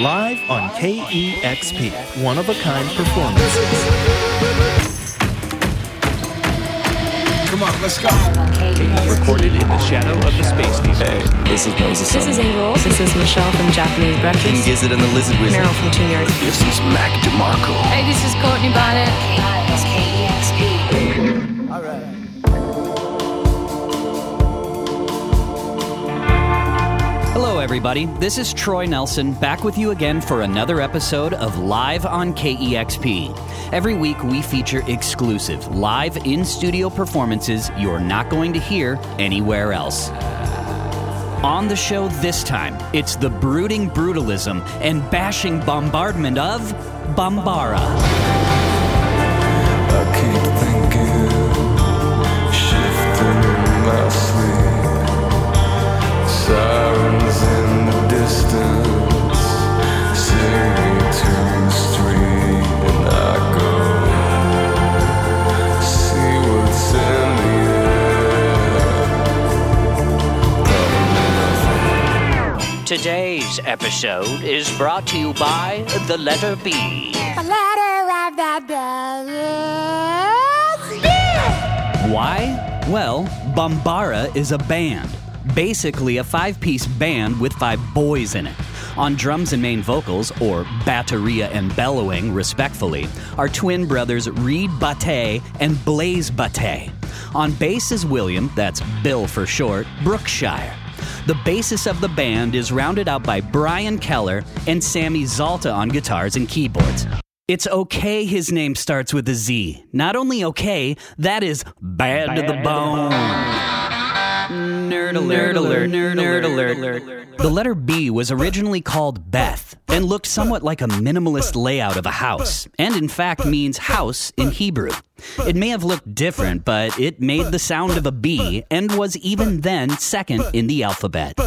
live on KEXP, one of a kind performances. Come on, let's go. Recorded in the shadow of the space station. Hey, this is Moses. This is Angel. This is Michelle from Japanese King Breakfast. Gizzard and the Lizard Wizard. Merrill from Tune-Yards. This is Mac DeMarco. Hey, this is Courtney Barnett. Bonnet. Hello, everybody. This is Troy Nelson back with you again for another episode of Live on KEXP. Every week, we feature exclusive live in studio performances you're not going to hear anywhere else. On the show this time, it's the brooding brutalism and bashing bombardment of Bambara. I Today's episode is brought to you by the letter B. Why? Well, Bambara is a band. Basically, a five piece band with five boys in it. On drums and main vocals, or batteria and bellowing, respectfully, are twin brothers Reid Bateh and Blaze Bateh. On bass is William, that's Bill for short, Brookshire. The basis of the band is rounded out by Brian Keller and Sammy Zalta on guitars and keyboards. It's okay his name starts with a Z. Not only okay, that is bad, to the bone. Nerd alert, alert, nerd alert. The letter B was originally called Beth and looked somewhat like a minimalist layout of a house, and in fact means house in Hebrew. It may have looked different, but it made the sound of a B and was even then second in the alphabet.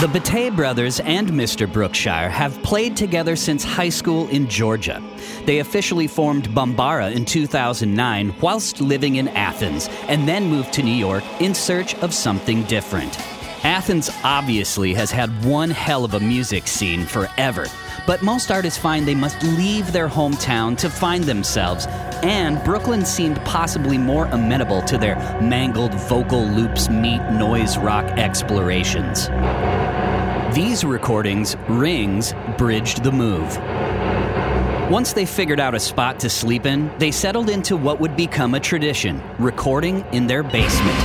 The Bateh brothers and Mr. Brookshire have played together since high school in Georgia. They officially formed Bambara in 2009 whilst living in Athens and then moved to New York in search of something different. Athens obviously has had one hell of a music scene forever, but most artists find they must leave their hometown to find themselves, and Brooklyn seemed possibly more amenable to their mangled vocal loops meet noise rock explorations. These recordings, Rings, bridged the move. Once they figured out a spot to sleep in, they settled into what would become a tradition recording in their basement.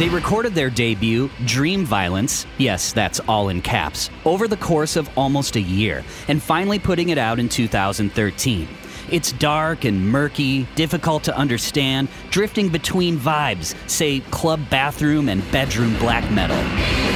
They recorded their debut, Dream Violence, yes, that's all in caps, over the course of almost a year, and finally putting it out in 2013. It's dark and murky, difficult to understand, drifting between vibes, say club bathroom and bedroom black metal.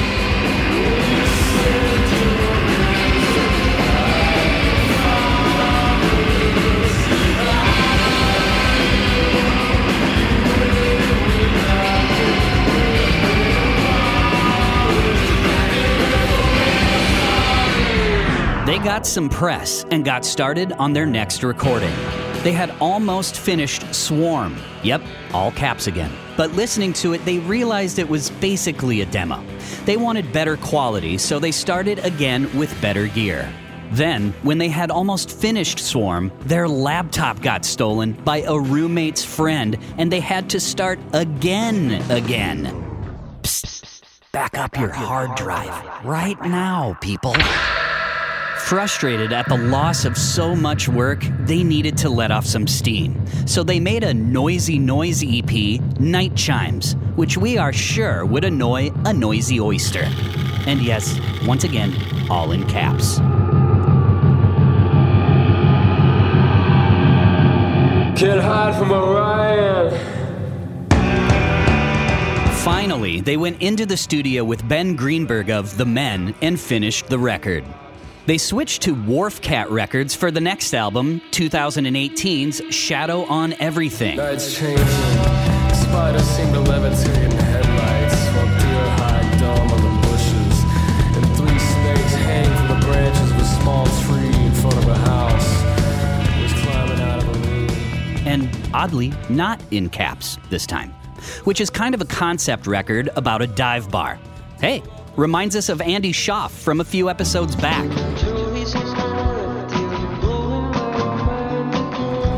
Got some press and got started on their next recording. They had almost finished Swarm. Yep, all caps again. But listening to it, they realized it was basically a demo. They wanted better quality, so they started again with better gear. Then, when they had almost finished Swarm, their laptop got stolen by a roommate's friend, and they had to start again, again. Psst, back up your hard drive right now, people. Frustrated at the loss of so much work, they needed to let off some steam. So they made a noisy noise EP, Night Chimes, which we are sure would annoy a noisy oyster. And yes, once again, all in caps. Can't hide from Orion. Finally, they went into the studio with Ben Greenberg of The Men and finished the record. They switched to Wharf Cat Records for the next album, 2018's Shadow on Everything. Nights changing. Spiders seem to levitate in headlights. Through a high dome of the bushes. And three snakes hang from the branches of a small tree in front of a house. Was climbing out of and oddly, not in caps this time, which is kind of a concept record about a dive bar. Hey, reminds us of Andy Shauf from a few episodes back.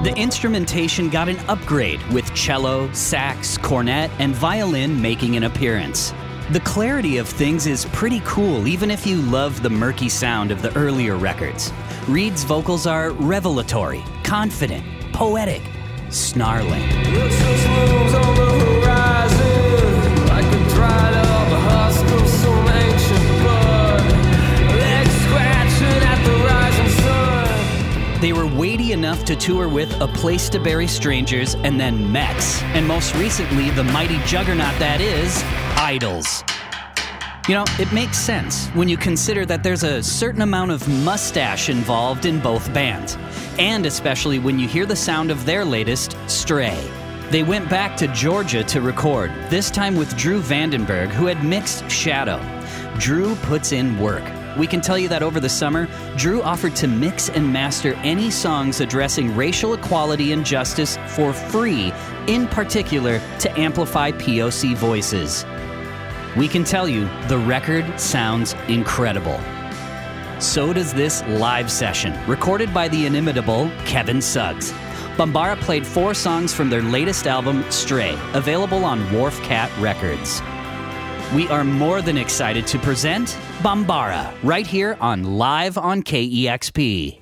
The instrumentation got an upgrade with cello, sax, cornet, and violin making an appearance. The clarity of things is pretty cool, even if you love the murky sound of the earlier records. Reid's vocals are revelatory, confident, poetic, snarling. They were weighty enough to tour with A Place to Bury Strangers and then Metz, and most recently, the mighty juggernaut that is IDLES. You know, it makes sense when you consider that there's a certain amount of mustache involved in both bands, and especially when you hear the sound of their latest, Stray. They went back to Georgia to record, this time with Drew Vandenberg, who had mixed Shadow. Drew puts in work. We can tell you that over the summer, Drew offered to mix and master any songs addressing racial equality and justice for free, in particular to amplify POC voices. We can tell you the record sounds incredible. So does this live session, recorded by the inimitable Kevin Suggs. Bambara played four songs from their latest album, Stray, available on Wharf Cat Records. We are more than excited to present Bambara right here on Live on KEXP.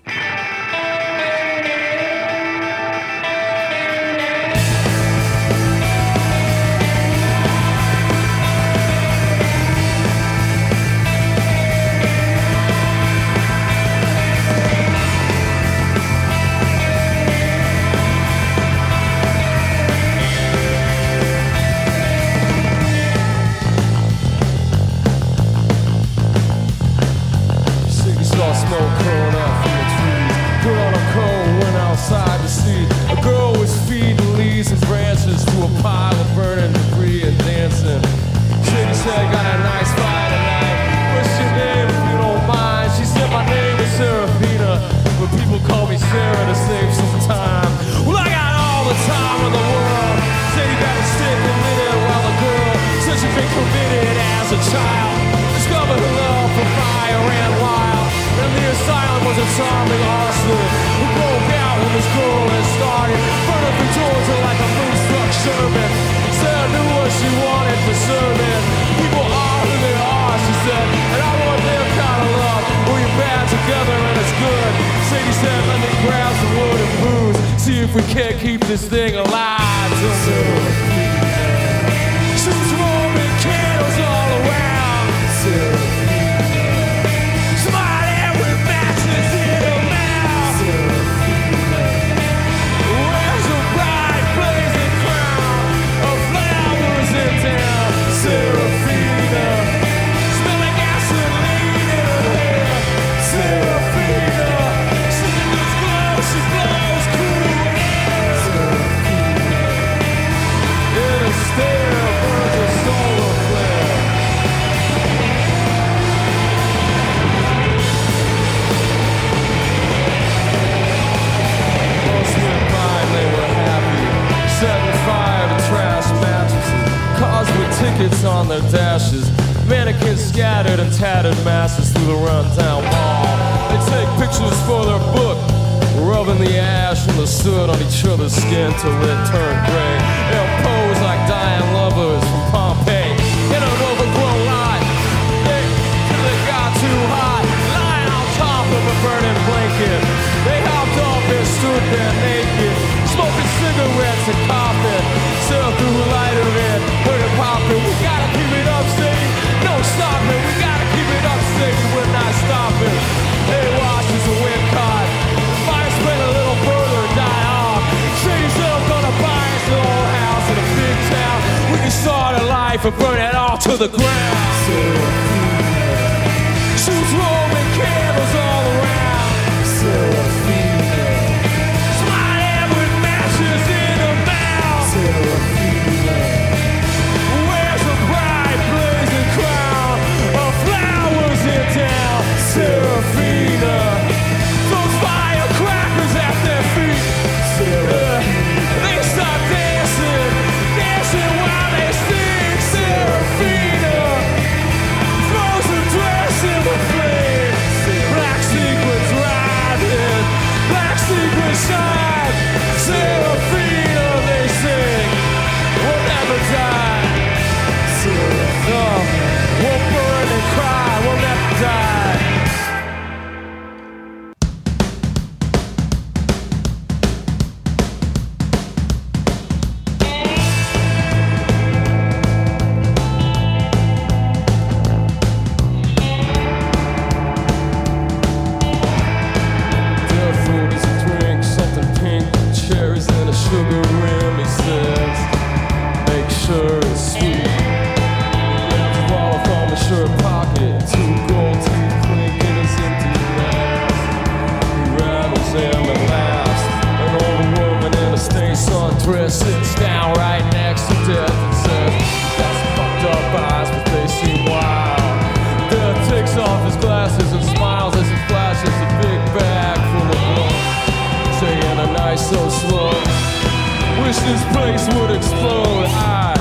The doors like a moonstruck. Said I knew what she wanted for serving. People are who they are, she said. And I want their kind of love. Together and it's good. Said, wood and booze. See if we can't keep this thing alive. Noon. On their dashes. Mannequins scattered in tattered masses through the rundown mall. They take pictures for their book. Rubbing the ash and the soot on each other's skin till it turned gray. They'll pose like dying lovers from Pompeii. Life and burn it all to the ground. them at last. An old woman in a stained sundress sits down right next to death and says, That's fucked up eyes, but they seem wild. Death takes off his glasses and smiles as he flashes a big bag full of blood, saying a night so slow. Wish this place would explode. I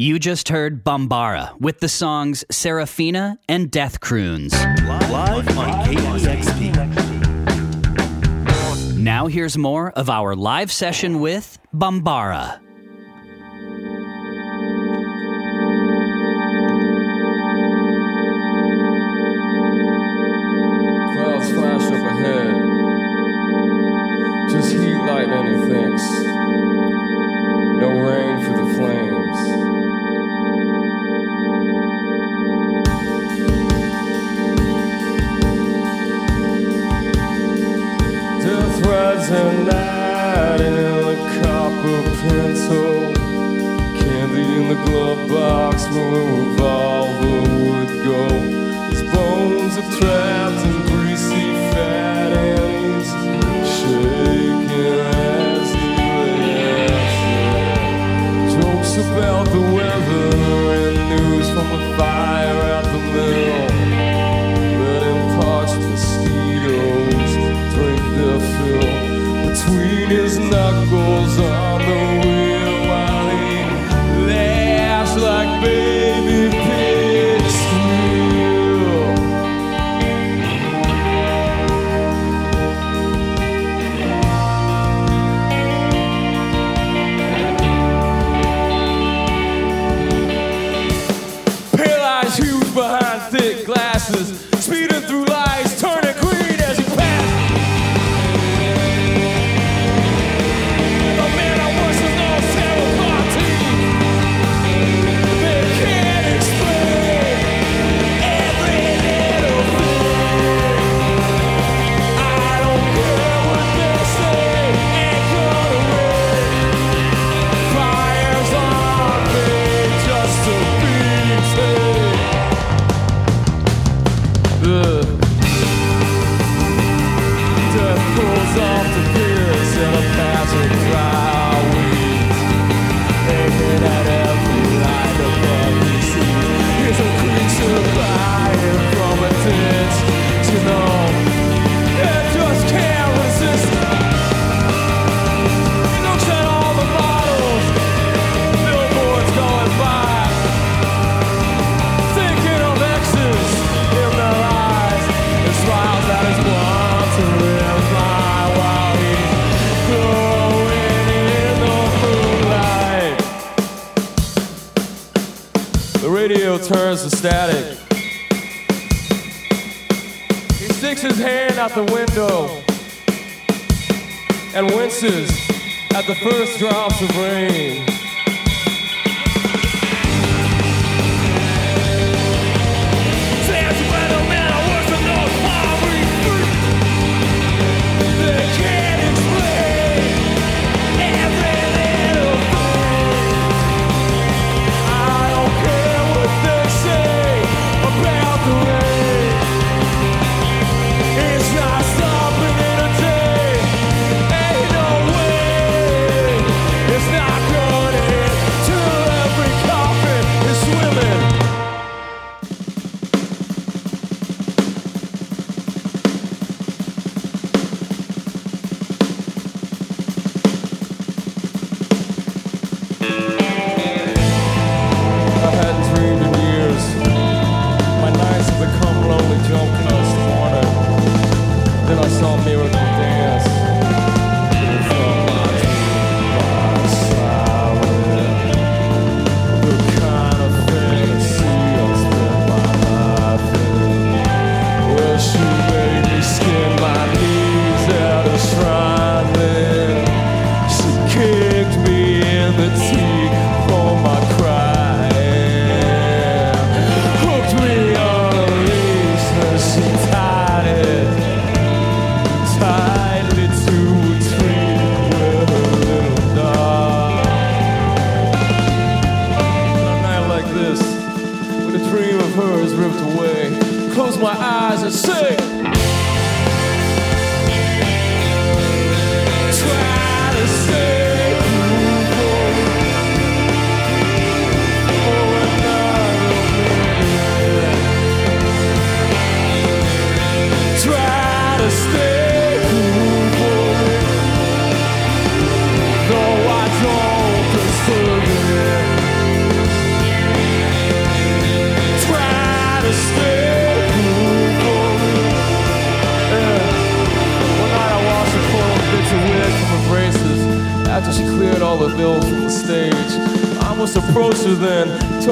You just heard Bambara with the songs Serafina and Death Croons. Live, live on KEXP. Now here's more of our live session with Bambara. Clouds flash up ahead. Just heat lightning and things. No rain radio turns to static. He sticks his hand out the window and winces at the first drops of rain.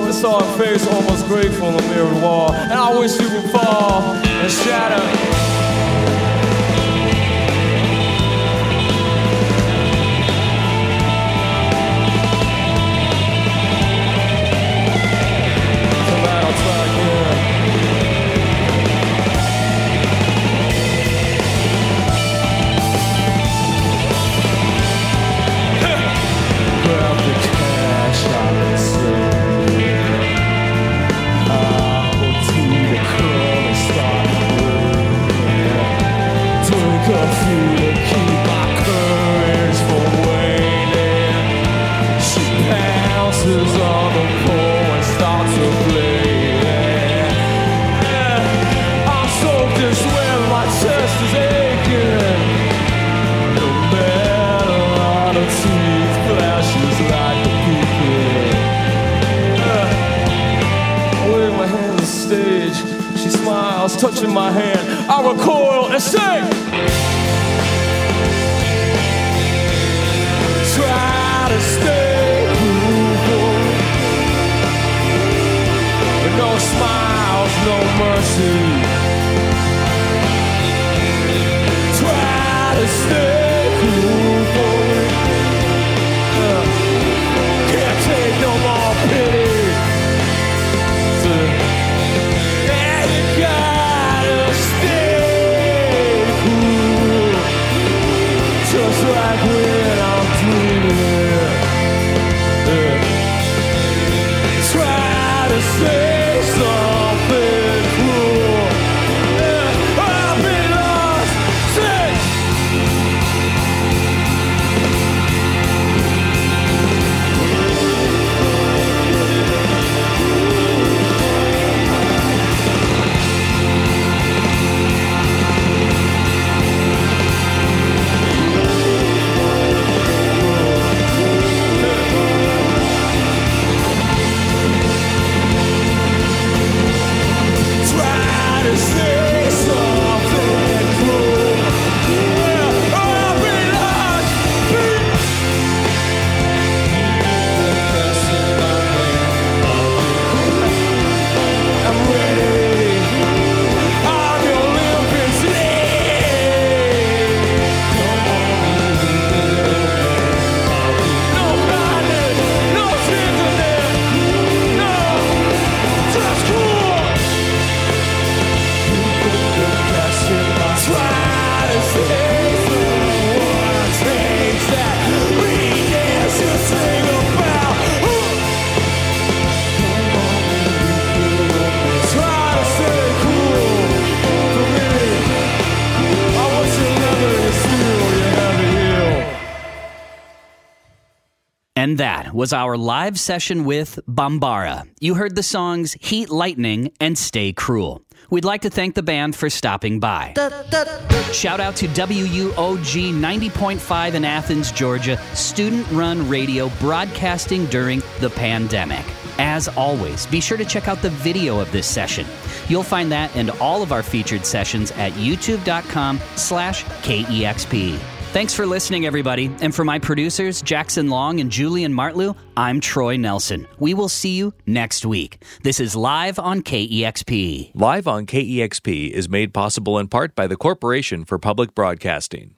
I saw a face, almost grateful in the mirror wall. And I wish you would fall and shatter. touching my hand. I recoil and say, Try to stay cool, but no smiles, no mercy. Try to stay. Yeah. Try to say And that was our live session with Bambara. You heard the songs Heat Lightning and Stay Cruel. We'd like to thank the band for stopping by. Shout out to WUOG 90.5 in Athens, Georgia, student run radio broadcasting during the pandemic. As always, be sure to check out the video of this session. You'll find that and all of our featured sessions at youtube.com slash KEXP. Thanks for listening, everybody. And for my producers, Jackson Long and Julian Martlew, I'm Troy Nelson. We will see you next week. This is Live on KEXP. Live on KEXP is made possible in part by the Corporation for Public Broadcasting.